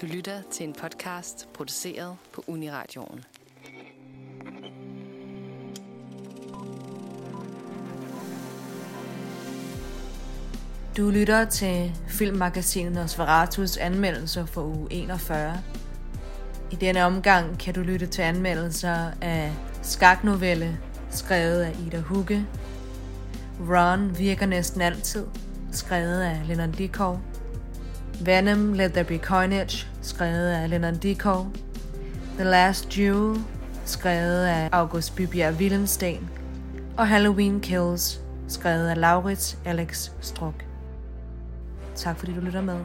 Du lytter til en podcast produceret på Uniradioen. Du lytter til filmmagasinet Nosferatus anmeldelser for uge 41. I denne omgang kan du lytte til anmeldelser af skaknovelle, skrevet af Ida Hugge. Ron virker næsten altid, skrevet af Leonard Dikov. Venom, Let There Be Coinage, skrevet af Leonard Dikov. The Last Jewel, skrevet af August Bybjerg Willemsten. Og Halloween Kills, skrevet af Laurits Alex Struk. Tak fordi du lytter med.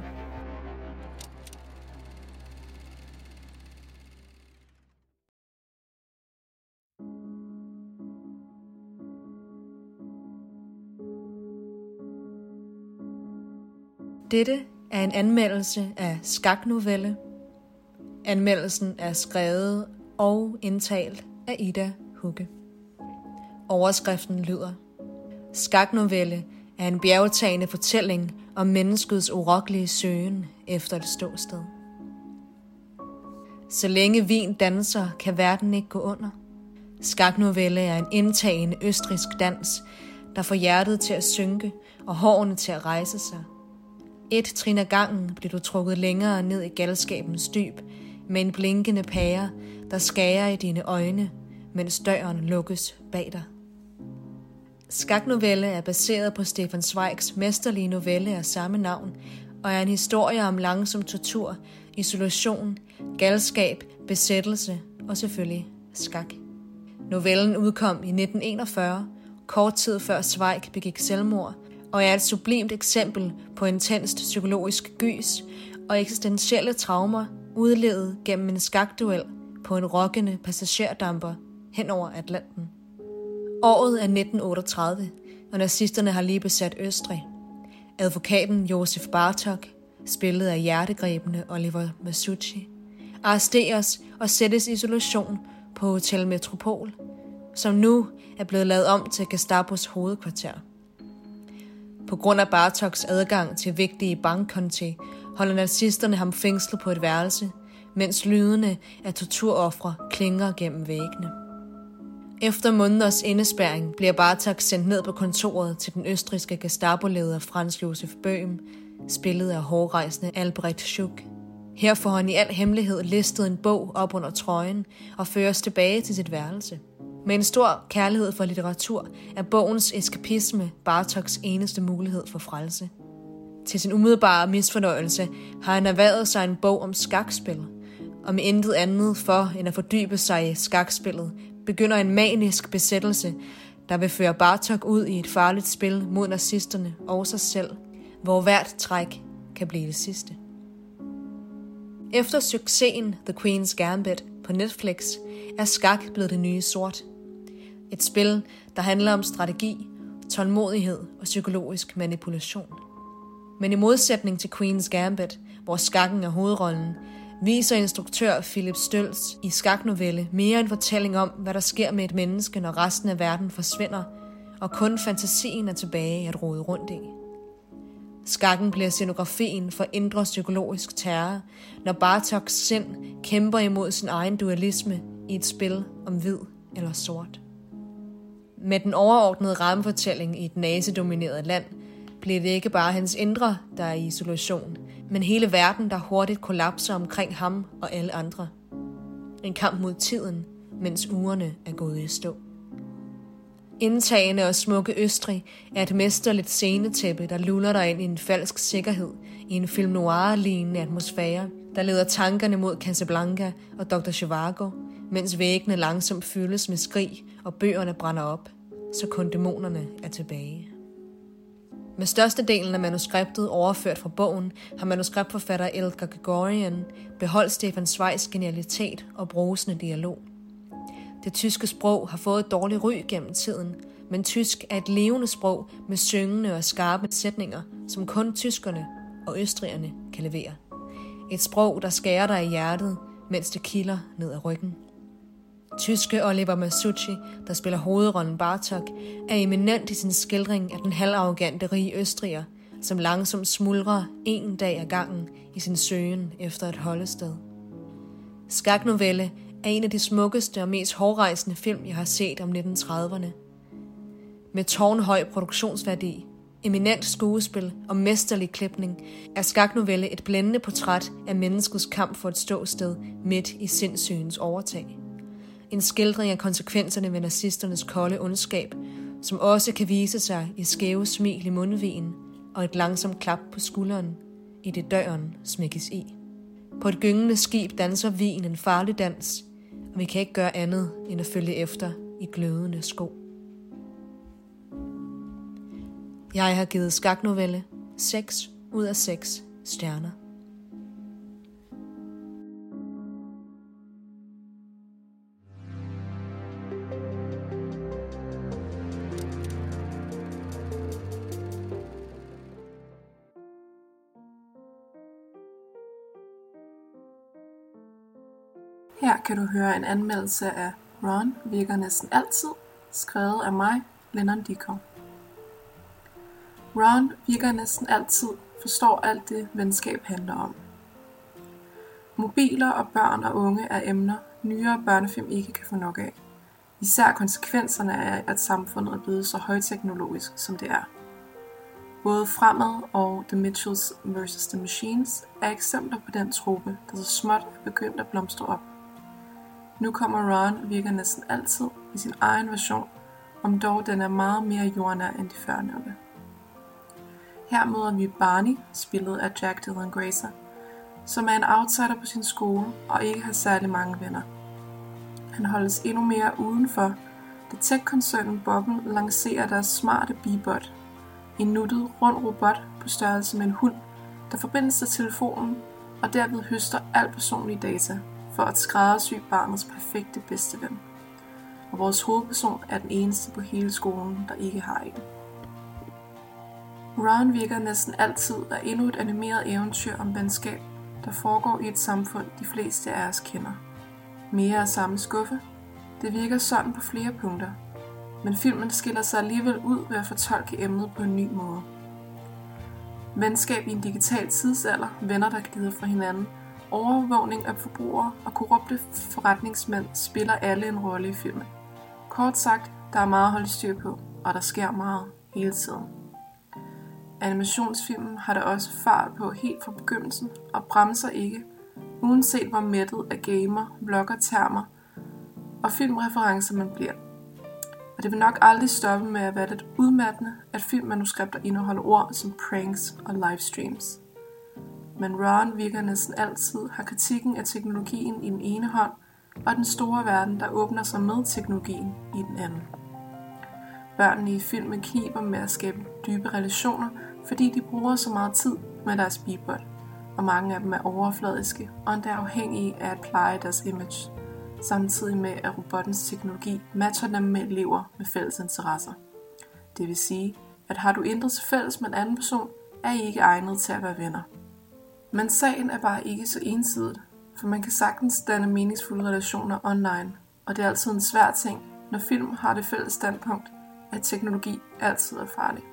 Dette er en anmeldelse af skaknovelle. Anmeldelsen er skrevet og indtalt af Ida Hugge. Overskriften lyder Skaknovelle er en bjergtagende fortælling om menneskets urokkelige søgen efter et ståsted. Så længe vin danser, kan verden ikke gå under. Skaknovelle er en indtagende østrisk dans, der får hjertet til at synke og hårene til at rejse sig. Et trin ad gangen bliver du trukket længere ned i galskabens dyb med en blinkende pære, der skærer i dine øjne, mens døren lukkes bag dig. Skaknovelle er baseret på Stefan Zweigs mesterlige novelle af samme navn, og er en historie om langsom tortur, isolation, galskab, besættelse og selvfølgelig skak. Novellen udkom i 1941, kort tid før Zweig begik selvmord, og er et sublimt eksempel på intenst psykologisk gys og eksistentielle traumer udlevet gennem en skakduel på en rokkende passagerdamper hen over Atlanten. Året er 1938, og nazisterne har lige besat Østrig. Advokaten Josef Bartok, spillet af hjertegrebende Oliver Masucci, arresteres og sættes i isolation på Hotel Metropol, som nu er blevet lavet om til Gestapos hovedkvarter. På grund af Bartoks adgang til vigtige bankkonti, holder nazisterne ham fængslet på et værelse, mens lydene af torturoffre klinger gennem væggene. Efter måneders indespæring bliver Bartok sendt ned på kontoret til den østriske Gestapo-leder Franz Josef Bøhm, spillet af hårdrejsende Albrecht Schuck. Her får han i al hemmelighed listet en bog op under trøjen og føres tilbage til sit værelse. Med en stor kærlighed for litteratur er bogens eskapisme Bartoks eneste mulighed for frelse. Til sin umiddelbare misfornøjelse har han erhvervet sig en bog om skakspil, og med intet andet for end at fordybe sig i skakspillet, begynder en manisk besættelse, der vil føre Bartok ud i et farligt spil mod nazisterne og sig selv, hvor hvert træk kan blive det sidste. Efter succesen The Queen's Gambit på Netflix er skak blevet det nye sort. Et spil, der handler om strategi, tålmodighed og psykologisk manipulation. Men i modsætning til Queen's Gambit, hvor skakken er hovedrollen, viser instruktør Philip Stølz i skaknovelle mere en fortælling om, hvad der sker med et menneske, når resten af verden forsvinder, og kun fantasien er tilbage at rode rundt i. Skakken bliver scenografien for indre psykologisk terror, når Bartoks sind kæmper imod sin egen dualisme i et spil om hvid eller sort. Med den overordnede rammefortælling i et nasedomineret land, bliver det ikke bare hans indre, der er i isolation, men hele verden, der hurtigt kollapser omkring ham og alle andre. En kamp mod tiden, mens ugerne er gået i stå. Indtagende og smukke Østrig er et mesterligt scenetæppe, der luller dig ind i en falsk sikkerhed i en film noir-lignende atmosfære, der leder tankerne mod Casablanca og Dr. Zhivago, mens væggene langsomt fyldes med skrig og bøgerne brænder op, så kun dæmonerne er tilbage. Med størstedelen af manuskriptet overført fra bogen, har manuskriptforfatter Elgar Gregorian beholdt Stefan Zweigs genialitet og brusende dialog. Det tyske sprog har fået et dårligt ry gennem tiden, men tysk er et levende sprog med syngende og skarpe sætninger, som kun tyskerne og østrigerne kan levere. Et sprog, der skærer dig i hjertet, mens det kilder ned ad ryggen. Tyske Oliver Masucci, der spiller hovedrollen Bartok, er eminent i sin skildring af den halvarrogante rige østriger som langsomt smuldrer en dag ad gangen i sin søgen efter et holdested. Skaknovelle er en af de smukkeste og mest hårrejsende film, jeg har set om 1930'erne. Med tårnhøj produktionsværdi, eminent skuespil og mesterlig klipning, er skaknovelle et blændende portræt af menneskets kamp for et ståsted midt i sindssygens overtag. En skildring af konsekvenserne ved nazisternes kolde ondskab, som også kan vise sig i skæve smil i mundvigen og et langsomt klap på skulderen, i det døren smækkes i. På et gyngende skib danser vin en farlig dans, og vi kan ikke gøre andet end at følge efter i glødende sko. Jeg har givet skaknovelle 6 ud af 6 stjerner. Kan du høre en anmeldelse af Ron virker næsten altid, skrevet af mig, Lennon Dikov. Ron virker næsten altid forstår alt det, venskab handler om. Mobiler og børn og unge er emner, nyere børnefilm ikke kan få nok af. Især konsekvenserne af, at samfundet er blevet så højteknologisk, som det er. Både Fremad og The Mitchells vs. The Machines er eksempler på den trope, der så småt er begyndt at blomstre op. Nu kommer Ron virker næsten altid i sin egen version, om dog den er meget mere jordnær end de førnævnte. Her møder vi Barney, spillet af Jack Dylan Grazer, som er en outsider på sin skole og ikke har særlig mange venner. Han holdes endnu mere udenfor, da tech-koncernen Bobble lancerer deres smarte Bebot, en nuttet rund robot på størrelse med en hund, der forbindes til telefonen og derved høster al personlige data for at skræddersy barnets perfekte bedste ven. Og vores hovedperson er den eneste på hele skolen, der ikke har en. Ron virker næsten altid af endnu et animeret eventyr om venskab, der foregår i et samfund, de fleste af os kender. Mere af samme skuffe. Det virker sådan på flere punkter, men filmen skiller sig alligevel ud ved at fortolke emnet på en ny måde. Venskab i en digital tidsalder, venner der glider fra hinanden, overvågning af forbrugere og korrupte forretningsmænd spiller alle en rolle i filmen. Kort sagt, der er meget at holde styr på, og der sker meget hele tiden. Animationsfilmen har da også fart på helt fra begyndelsen og bremser ikke, uanset hvor mættet af gamer, blogger-termer og filmreferencer man bliver. Og det vil nok aldrig stoppe med at være lidt udmattende, at filmmanuskripter indeholder ord som pranks og livestreams. Men Ron virker næsten altid har kritikken af teknologien i den ene hånd, og den store verden, der åbner sig med teknologien i den anden. Børnene i filmen kniber med at skabe dybe relationer, fordi de bruger så meget tid med deres bibel, og mange af dem er overfladiske og endda afhængige af at pleje deres image, samtidig med at robottens teknologi matcher dem med elever med fælles interesser. Det vil sige, at har du intet til fælles med en anden person, er I ikke egnet til at være venner. Men sagen er bare ikke så ensidigt, for man kan sagtens danne meningsfulde relationer online, og det er altid en svær ting, når film har det fælles standpunkt, at teknologi altid er farlig.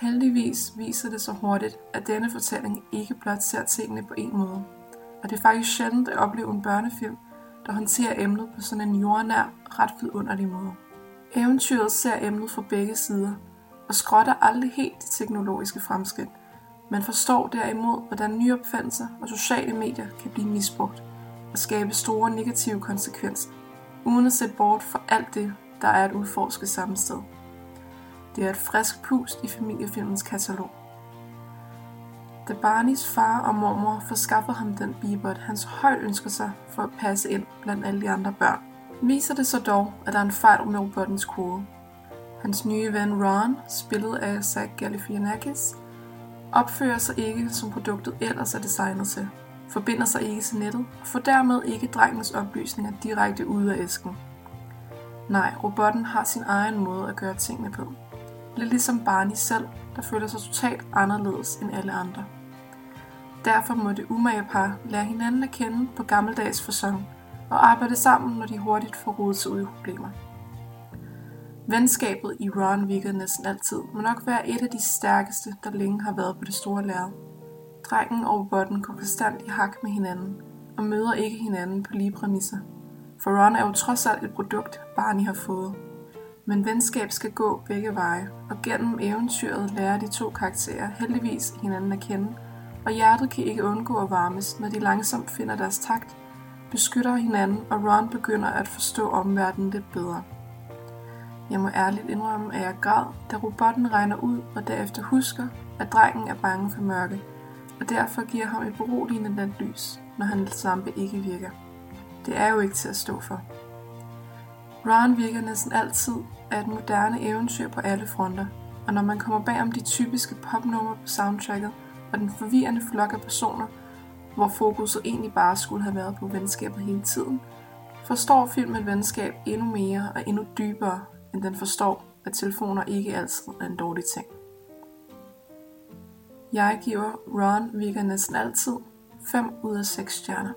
Heldigvis viser det så hurtigt, at denne fortælling ikke blot ser tingene på en måde, og det er faktisk sjældent at opleve en børnefilm, der håndterer emnet på sådan en jordnær, ret vidunderlig måde. Eventyret ser emnet fra begge sider, og skrotter aldrig helt de teknologiske fremskridt, man forstår derimod, hvordan nye opfindelser og sociale medier kan blive misbrugt og skabe store negative konsekvenser, uden at sætte bort for alt det, der er at udforske samme sted. Det er et frisk pust i familiefilmens katalog. Da Barneys far og mormor forskaffer ham den bibot, han så højt ønsker sig for at passe ind blandt alle de andre børn, viser det så dog, at der er en fejl med robottens kode. Hans nye ven Ron, spillet af Zach Galifianakis, opfører sig ikke, som produktet ellers er designet til, forbinder sig ikke til nettet og får dermed ikke drengens oplysninger direkte ud af æsken. Nej, robotten har sin egen måde at gøre tingene på. Lidt ligesom Barney selv, der føler sig totalt anderledes end alle andre. Derfor må det umage par lære hinanden at kende på gammeldags fasong og arbejde sammen, når de hurtigt får rodet sig ud i problemer. Venskabet i Ron virkede næsten altid, må nok være et af de stærkeste, der længe har været på det store lærred. Drengen og robotten går konstant i hak med hinanden, og møder ikke hinanden på lige præmisser. For Ron er jo trods alt et produkt, Barney har fået. Men venskab skal gå begge veje, og gennem eventyret lærer de to karakterer heldigvis hinanden at kende, og hjertet kan ikke undgå at varmes, når de langsomt finder deres takt, beskytter hinanden, og Ron begynder at forstå omverdenen lidt bedre. Jeg må ærligt indrømme, at jeg græd, da robotten regner ud og derefter husker, at drengen er bange for mørke, og derfor giver ham et beroligende land lys, når hans lampe ikke virker. Det er jo ikke til at stå for. Ron virker næsten altid af et moderne eventyr på alle fronter, og når man kommer bag om de typiske popnumre på soundtracket og den forvirrende flok af personer, hvor fokuset egentlig bare skulle have været på venskabet hele tiden, forstår filmen venskab endnu mere og endnu dybere, end den forstår, at telefoner ikke altid er en dårlig ting. Jeg giver Ron virker næsten altid 5 ud af 6 stjerner.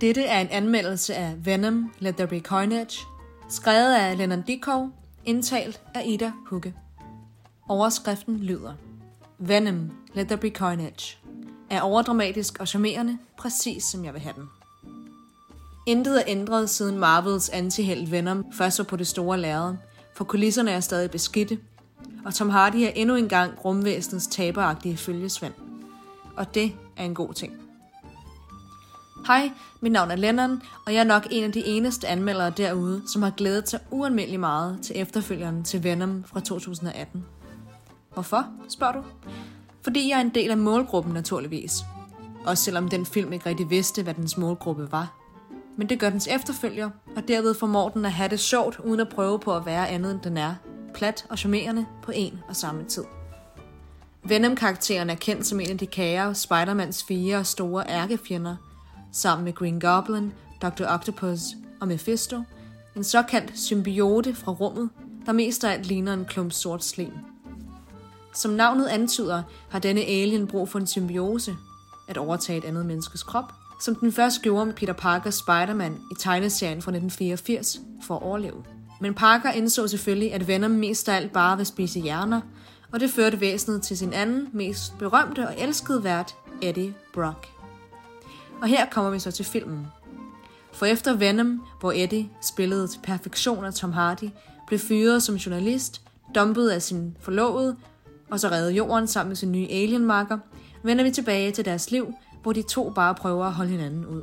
Dette er en anmeldelse af Venom Let There Be Carnage, skrevet af Lennon Dikov, indtalt af Ida Hugge. Overskriften lyder Venom Let There Be Carnage er overdramatisk og charmerende, præcis som jeg vil have den. Intet er ændret siden Marvels antihelt Venom først var på det store lærred, for kulisserne er stadig beskidte, og Tom Hardy er endnu engang rumvæsenets taberagtige følgesvend. Og det er en god ting. Hej, mit navn er Lennon, og jeg er nok en af de eneste anmeldere derude, som har glædet sig ualmindelig meget til efterfølgeren til Venom fra 2018. Hvorfor, spørger du? Fordi jeg er en del af målgruppen naturligvis. Også selvom den film ikke rigtig vidste, hvad dens målgruppe var. Men det gør dens efterfølger, og derved formår den at have det sjovt, uden at prøve på at være andet end den er. Plat og charmerende på en og samme tid. Venom-karakteren er kendt som en af de kære Spider-Mans fire store ærkefjender, sammen med Green Goblin, Dr. Octopus og Mephisto, en såkaldt symbiote fra rummet, der mest af alt ligner en klump sort slim. Som navnet antyder, har denne alien brug for en symbiose, at overtage et andet menneskes krop, som den først gjorde med Peter Parkers Spider-Man i tegneserien fra 1984 for at overleve. Men Parker indså selvfølgelig, at Venom mest af alt bare vil spise hjerner, og det førte væsenet til sin anden, mest berømte og elskede vært, Eddie Brock. Og her kommer vi så til filmen. For efter Venom, hvor Eddie, spillede til perfektion af Tom Hardy, blev fyret som journalist, dumpet af sin forlovede, og så redde jorden sammen med sin nye alienmarker, vender vi tilbage til deres liv, hvor de to bare prøver at holde hinanden ud.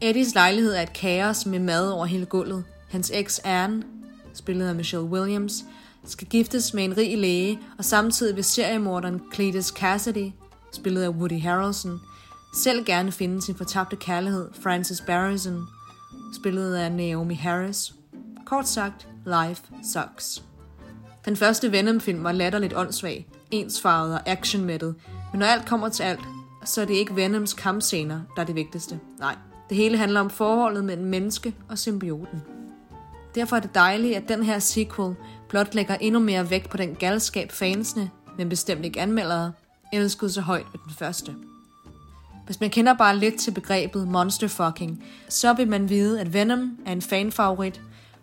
Eddies lejlighed er et kaos med mad over hele gulvet. Hans eks Anne, spillet af Michelle Williams, skal giftes med en rig læge, og samtidig vil seriemorderen Cletus Cassidy, spillet af Woody Harrelson, selv gerne finde sin fortabte kærlighed, Frances Barrison, spillet af Naomi Harris. Kort sagt, life sucks. Den første Venom-film var latterligt åndssvag, ensfarvet og actionmættet, men når alt kommer til alt, så er det ikke Venoms kampscener, der er det vigtigste. Nej, det hele handler om forholdet mellem menneske og symbioten. Derfor er det dejligt, at den her sequel blot lægger endnu mere vægt på den galskab fansene, men bestemt ikke anmeldere, elskede så højt ved den første. Hvis man kender bare lidt til begrebet monster fucking, så vil man vide, at Venom er en fanfavorit,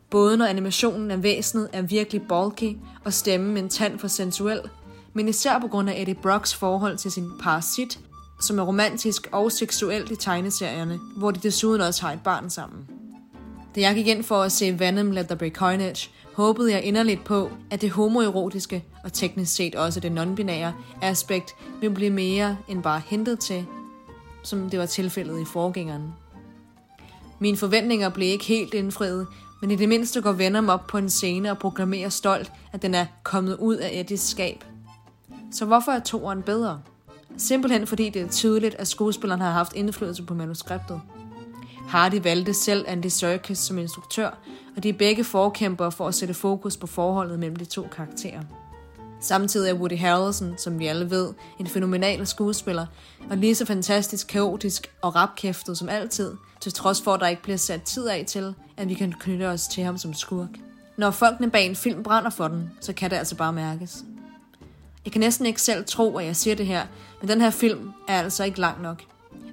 både når animationen af væsenet er virkelig bulky og stemmen en tand for sensuel, men især på grund af Eddie Brocks forhold til sin parasit, som er romantisk og seksuelt i tegneserierne, hvor de desuden også har et barn sammen. Da jeg gik ind for at se Venom Let There Be Carnage, håbede jeg inderligt på, at det homoerotiske og teknisk set også det non-binære aspekt ville blive mere end bare hentet til, som det var tilfældet i forgængeren. Mine forventninger blev ikke helt indfriet, men i det mindste går Venom op på en scene og proklamerer stolt, at den er kommet ud af Eddies skab. Så hvorfor er toeren bedre? Simpelthen fordi det er tydeligt, at skuespilleren har haft indflydelse på manuskriptet. Hardy valgte selv Andy Serkis som instruktør, og de er begge forkæmpere for at sætte fokus på forholdet mellem de to karakterer. Samtidig er Woody Harrelson, som vi alle ved, en fænomenal skuespiller, og lige så fantastisk kaotisk og rapkæftet som altid, til trods for, at der ikke bliver sat tid af til, at vi kan knytte os til ham som skurk. Når folkene bag en film brænder for den, så kan det altså bare mærkes. Jeg kan næsten ikke selv tro, at jeg siger det her, men den her film er altså ikke lang nok.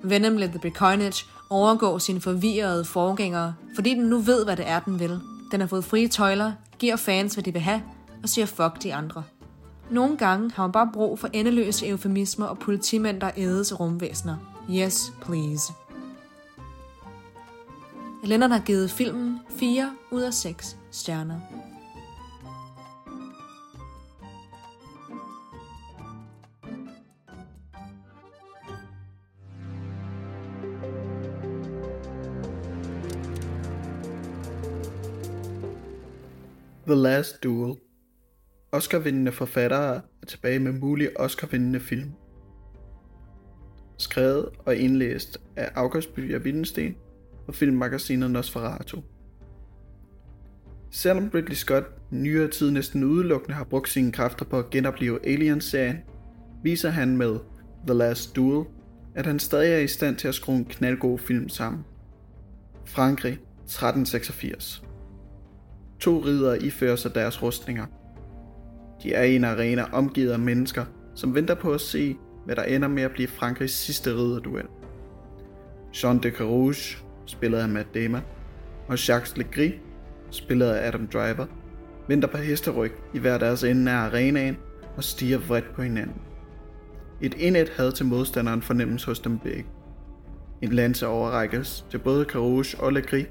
Venom Let The Be Carnage overgår sine forvirrede forgængere, fordi den nu ved, hvad det er, den vil. Den har fået frie tøjler, giver fans, hvad de vil have, og siger fuck de andre. Nogle gange har man bare brug for endeløse eufemismer og politimænd, der ædes rumvæsener. Yes, please. Lennon har givet filmen 4 ud af 6 stjerner. The Last Duel. Oscar-vindende forfattere er tilbage med mulige Oscar-vindende film. Skrevet og indlæst af August Byer Wittensten og filmmagasinet Nosferatu. Selvom Ridley Scott nyere tid næsten udelukkende har brugt sine kræfter på at genopleve Alien-serien, viser han med The Last Duel, at han stadig er i stand til at skrue en knaldgod film sammen. Frankrig 1386 To ridere ifører sig deres rustninger. De er i en arena omgivet af mennesker, som venter på at se, hvad der ender med at blive Frankrigs sidste ridderduel. Jean de Carouge, spillet af Matt Damon, og Jacques Legris, spillet af Adam Driver, venter på hesteryg i hver deres ende af arenaen og stiger vredt på hinanden. Et indet had til modstanderen fornemmes hos dem begge. En lanse overrækkes til både Carouge og Legris,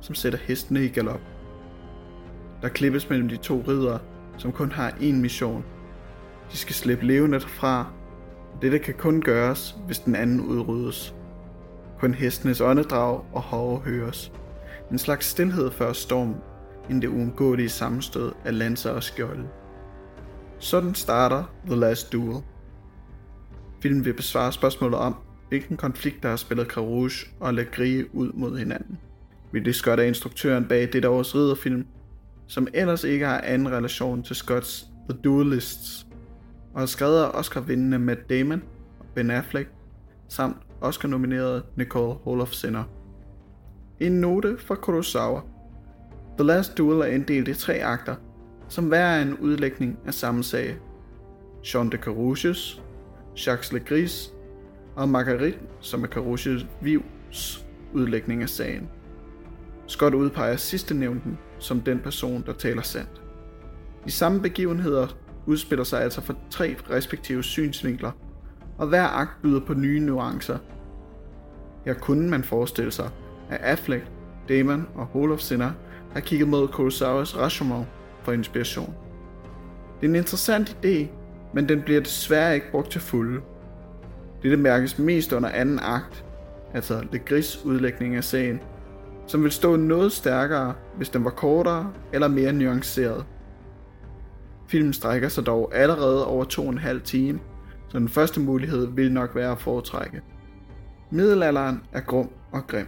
som sætter hestene i galop. Der klippes mellem de to ridere, som kun har én mission. De skal slippe levende fra. Dette kan kun gøres, hvis den anden udryddes. Kun hestenes åndedrag og hove høres. En slags stillhed før storm, end det uundgåelige sammenstød af lanser og skjolde. Sådan starter The Last Duel. Filmen vil besvare spørgsmålet om, hvilken konflikt der har spillet Carouge og Legris ud mod hinanden. Ridley Scott er instruktøren bag dette års ridderfilm, som ellers ikke har anden relation til Scotts The Duelists, og er skrevet af Oscar-vindende Matt Damon og Ben Affleck, samt Oscar-nomineret Nicole Holofcener. En note fra Kurosawa. The Last Duel er inddelt i tre akter, som hver er en udlægning af samme sag. Jean de Carouges, Jacques Le Gris og Marguerite, som er Carouges Vivs udlægning af sagen. Scott udpeger sidste nævnten som den person, der taler sandt. De samme begivenheder udspiller sig altså fra tre respektive synsvinkler, og hver akt byder på nye nuancer. Her kunne man forestille sig, at Affleck, Damon og Holof Sinner har kigget mod Kurosawas Rashomon for inspiration. Det er en interessant idé, men den bliver desværre ikke brugt til fulde. Dette mærkes mest under anden akt, altså Legris udlægning af sagen, som vil stå noget stærkere, hvis den var kortere eller mere nuanceret. Filmen strækker sig dog allerede over to og en halv time, så den første mulighed vil nok være at foretrække. Middelalderen er grum og grim.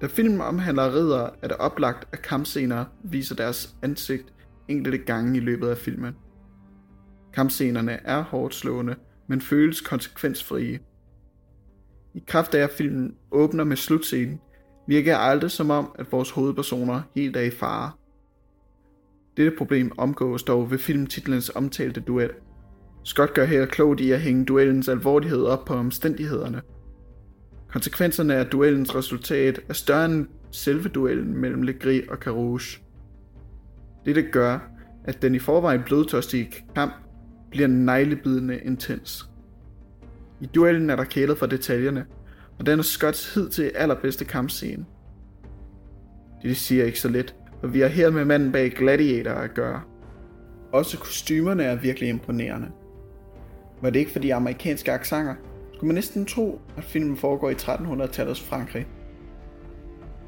Da filmen omhandler ridder, er det oplagt, at kampscener viser deres ansigt enkelte gange i løbet af filmen. Kampscenerne er hårdt slående, men føles konsekvensfrie. I kraft af at filmen åbner med slutscenen, virker aldrig som om, at vores hovedpersoner helt er i fare. Dette problem omgås dog ved filmtitlens omtalte duel. Scott gør her klogt i at hænge duellens alvorlighed op på omstændighederne. Konsekvenserne af duellens resultat er større end selve duellen mellem Legris og Carouge. Dette gør, at den i forvejen blodtørstige kamp bliver neglebidende intens. I duellen er der kælet for detaljerne, og den er Scotts hidtil allerbedste kampscene. Det siger ikke så lidt, for vi har her med manden bag Gladiator at gøre. Også kostymerne er virkelig imponerende. Var det ikke for de amerikanske aksanger, skulle man næsten tro, at filmen foregår i 1300-tallets Frankrig.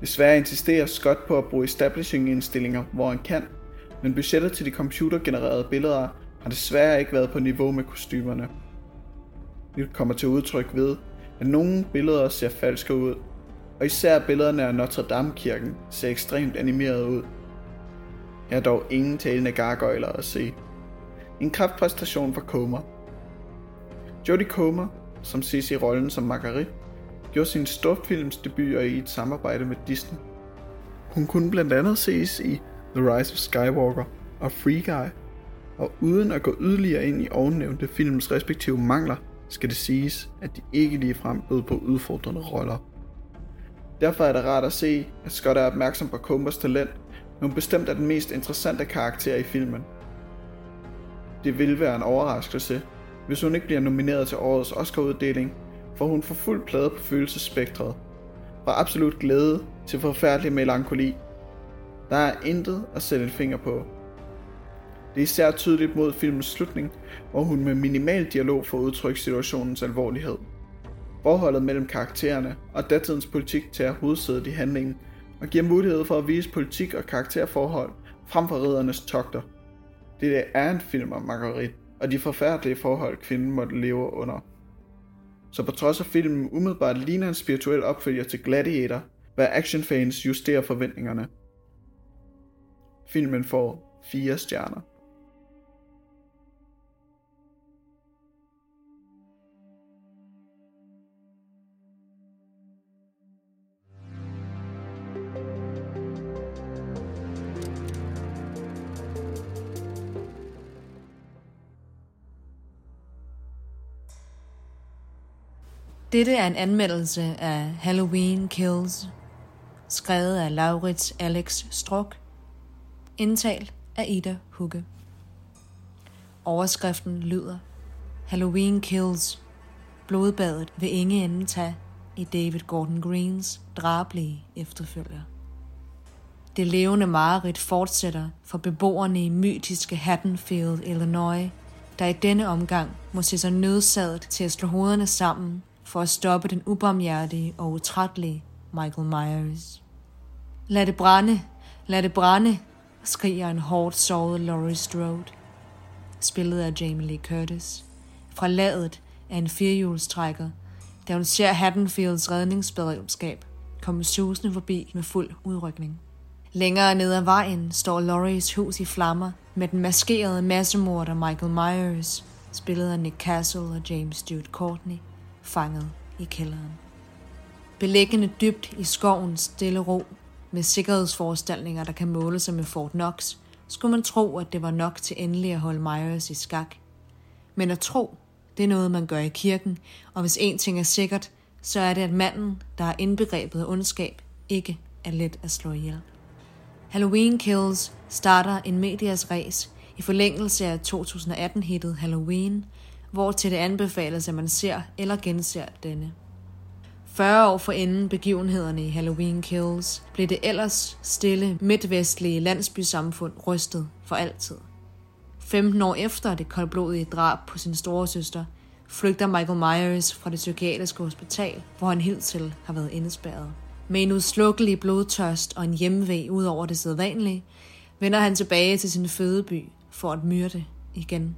Desværre insisterer Scott på at bruge establishing-indstillinger, hvor han kan, men budgettet til de computergenererede billeder har desværre ikke været på niveau med kostymerne. Det kommer til udtryk ved, at nogle billeder ser falske ud, og især billederne af Notre Dame-kirken ser ekstremt animeret ud. Jeg er dog ingen talende gargoyler at se. En kraftpræstation for Comer. Jodie Comer, som ses i rollen som Marguerite, gjorde sin storfilms debut i et samarbejde med Disney. Hun kunne blandt andet ses i The Rise of Skywalker og Free Guy. Og uden at gå yderligere ind i ovennævnte films respektive mangler, skal det siges, at de ikke ligefrem bød på udfordrende roller. Derfor er det rart at se, at Scott er opmærksom på Combers talent, men hun bestemt er den mest interessante karakter i filmen. Det vil være en overraskelse, hvis hun ikke bliver nomineret til årets Oscar-uddeling, for hun får fuld plade på følelsesspektret. Fra absolut glæde til forfærdelig melankoli. Der er intet at sætte en finger på. Det er især tydeligt mod filmens slutning, hvor hun med minimal dialog får udtrykt situationens alvorlighed. Forholdet mellem karaktererne og datidens politik tager hovedsædet i handlingen og giver mulighed for at vise politik og karakterforhold frem for riddernes togter. Det er en film om Marguerite og de forfærdelige forhold kvinden måtte leve under. Så på trods af filmen umiddelbart ligner en spirituel opfølger til Gladiator, hvad actionfans justerer forventningerne. Filmen får 4 stjerner. Dette er en anmeldelse af Halloween Kills, skrevet af Laurits Alex Struk, indtalt af Ida Hugge. Overskriften lyder Halloween Kills, blodbadet vil ingen ende tage i David Gordon Greens drablige efterfølger. Det levende mareridt fortsætter for beboerne i mytiske Haddonfield, Illinois, der i denne omgang må se sig nødsaget til at slå hovederne sammen for at stoppe den ubarmhjertige og utrættelige Michael Myers. Lad det brænde, lad det brænde, skriger en hårdt såret Laurie Strode, spillet af Jamie Lee Curtis, fra ladet af en firehjulstrækker, da hun ser Haddonfields redningsberedskab komme susende forbi med fuld udrykning. Længere ned ad vejen står Lauries hus i flammer med den maskerede massemorder Michael Myers, spillet af Nick Castle og James Stewart Courtney, fanget i kælderen. Beliggende dybt i skovens stille ro, med sikkerhedsforanstaltninger, der kan måle sig med Fort Knox, skulle man tro, at det var nok til endelig at holde Myers i skak. Men at tro, det er noget, man gør i kirken, og hvis en ting er sikkert, så er det, at manden, der er indbegrebet af ondskab, ikke er let at slå ihjel. Halloween Kills starter en medias race i forlængelse af 2018-hittet Halloween, hvor til det anbefales, at man ser eller genser denne. 40 år forinden begivenhederne i Halloween Kills blev det ellers stille midtvestlige landsbysamfund rystet for altid. 15 år efter det koldblodige drab på sin store søster, flygter Michael Myers fra det psykiatriske hospital, hvor han helt til har været indespærret. Med en udslukkelig blodtørst og en hjemmevæg ud over det sædvanlige, vender han tilbage til sin fødeby for at myrde igen.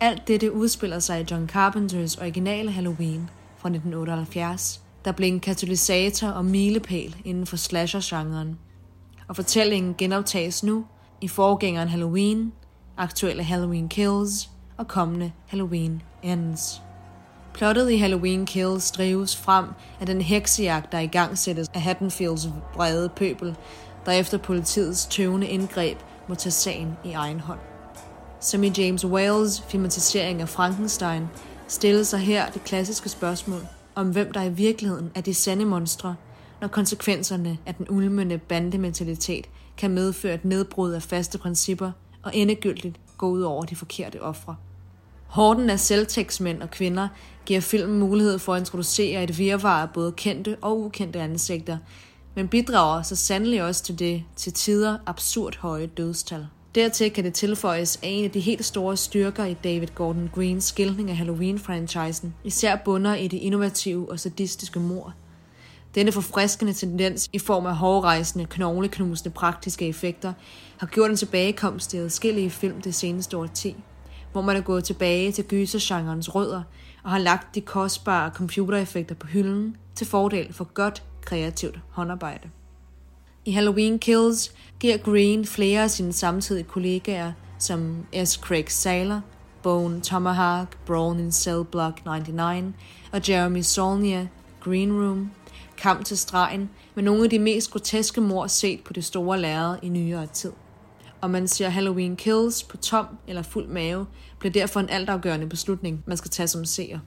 Alt dette udspiller sig i John Carpenters originale Halloween fra 1978, der blev en katalysator og milepæl inden for slasher-genren. Og fortællingen genoptages nu i forgængeren Halloween, aktuelle Halloween Kills og kommende Halloween Ends. Plottet i Halloween Kills drives frem af den heksejagt, der i gang sættes af Haddonfields brede pøbel, der efter politiets tøvende indgreb må tage sagen i egen hånd. Som i James Wales filmatisering af Frankenstein, stiller sig her det klassiske spørgsmål om hvem der i virkeligheden er de sande monstre, når konsekvenserne af den ulmende bandementalitet kan medføre et nedbrud af faste principper og endegyldigt gå ud over de forkerte ofre. Horden af selvtægtsmænd og kvinder giver filmen mulighed for at introducere et virvar af både kendte og ukendte ansigter, men bidrager så sandelig også til det til tider absurd høje dødstal. Dertil kan det tilføjes, at en af de helt store styrker i David Gordon Greens skildring af Halloween-franchisen især bunder i det innovative og sadistiske mor. Denne forfriskende tendens i form af hårdrejsende, knogleknusende praktiske effekter har gjort en tilbagekomst i adskillige film det seneste årti, hvor man er gået tilbage til gysergenrens rødder og har lagt de kostbare computereffekter på hylden til fordel for godt kreativt håndarbejde. I Halloween Kills giver Green flere af sine samtidige kollegaer, som S. Craig Saler, Bone Tomahawk, Brawn in Cell Block 99 og Jeremy Saulnier, Green Room, kamp til stregen med nogle af de mest groteske mor set på det store lærred i nyere tid. Om man ser Halloween Kills på tom eller fuld mave, bliver derfor en altafgørende beslutning, man skal tage som seer.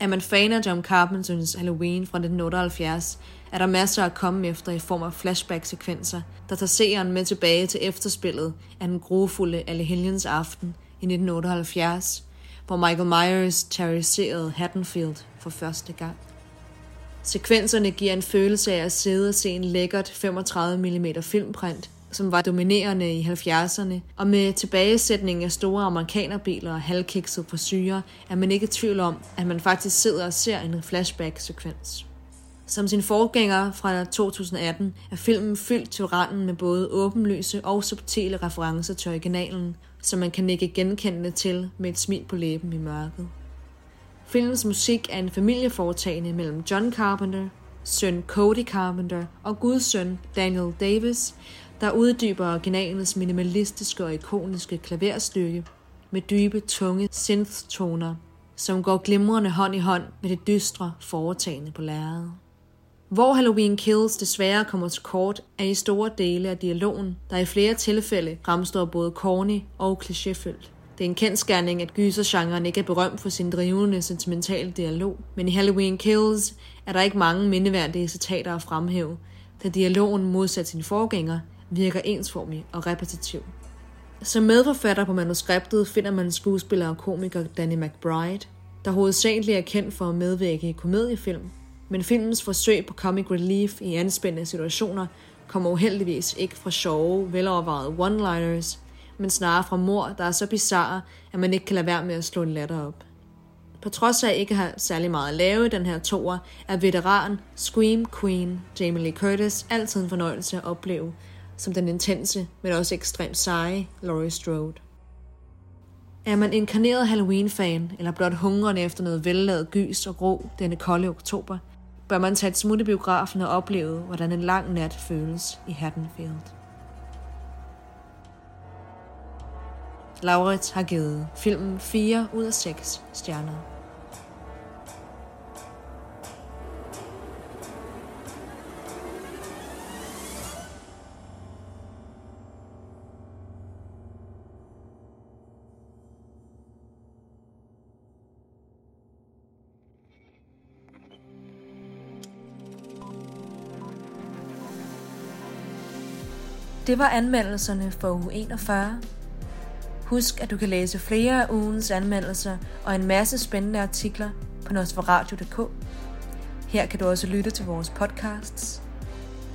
Er man fan af John Carpenters Halloween fra 1978, er der masser at komme efter i form af flashback-sekvenser, der tager seeren med tilbage til efterspillet af den grufulde Allehelgens aften i 1978, hvor Michael Myers terroriserede Haddonfield for første gang. Sekvenserne giver en følelse af at sidde og se en lækkert 35 mm filmprint, som var dominerende i 70'erne, og med tilbagesætning af store amerikanerbiler og halvkikset syre, er man ikke i tvivl om, at man faktisk sidder og ser en flashback-sekvens. Som sin forgænger fra 2018 er filmen fyldt til randen med både åbenlyse og subtile referencer til originalen, som man kan ikke genkendende til med et smil på læben i mørket. Filmens musik er en familieforetagende mellem John Carpenter, søn Cody Carpenter og gudsøn Daniel Davis, der uddyber originalens minimalistiske og ikoniske klaverstykke med dybe, tunge synth-toner, som går glimrende hånd i hånd med det dystre foretagende på lærredet. Hvor Halloween Kills desværre kommer til kort, er i store dele af dialogen, der i flere tilfælde fremstår både corny og klichéfyldt. Det er en kendskærning, at gysergenren ikke er berømt for sin drivende sentimentale dialog, men i Halloween Kills er der ikke mange mindeværdige citater at fremhæve, da dialogen modsat sin forgænger virker ensformig og repetitiv. Som medforfatter på manuskriptet finder man skuespiller og komiker Danny McBride, der hovedsageligt er kendt for at medvirke i komediefilm, men filmens forsøg på comic relief i anspændende situationer kommer uheldigvis ikke fra sjove, velovervejede one-liners, men snarere fra mor, der er så bizarre, at man ikke kan lade være med at slå en latter op. På trods af at ikke har særlig meget at lave i den her toer, er veteran Scream Queen Jamie Lee Curtis altid en fornøjelse at opleve, som den intense, men også ekstremt seje Laurie Strode. Er man inkarneret Halloween-fan, eller blot hungrende efter noget velladet gys og gro denne kolde oktober, bør man tage et smut i biografen og opleve, hvordan en lang nat føles i Haddonfield. Laurits har givet filmen 4 ud af 6 stjerner. Det var anmeldelserne for uge 41. Husk, at du kan læse flere af ugens anmeldelser og en masse spændende artikler på nosferadio.dk. Her kan du også lytte til vores podcasts.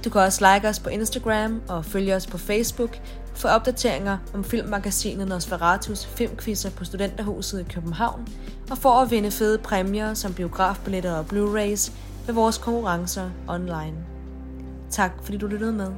Du kan også like os på Instagram og følge os på Facebook for opdateringer om filmmagasinet Nosferatus filmquizzer på Studenterhuset i København og for at vinde fede præmier som biografbilletter og Blu-rays ved vores konkurrencer online. Tak fordi du lyttede med.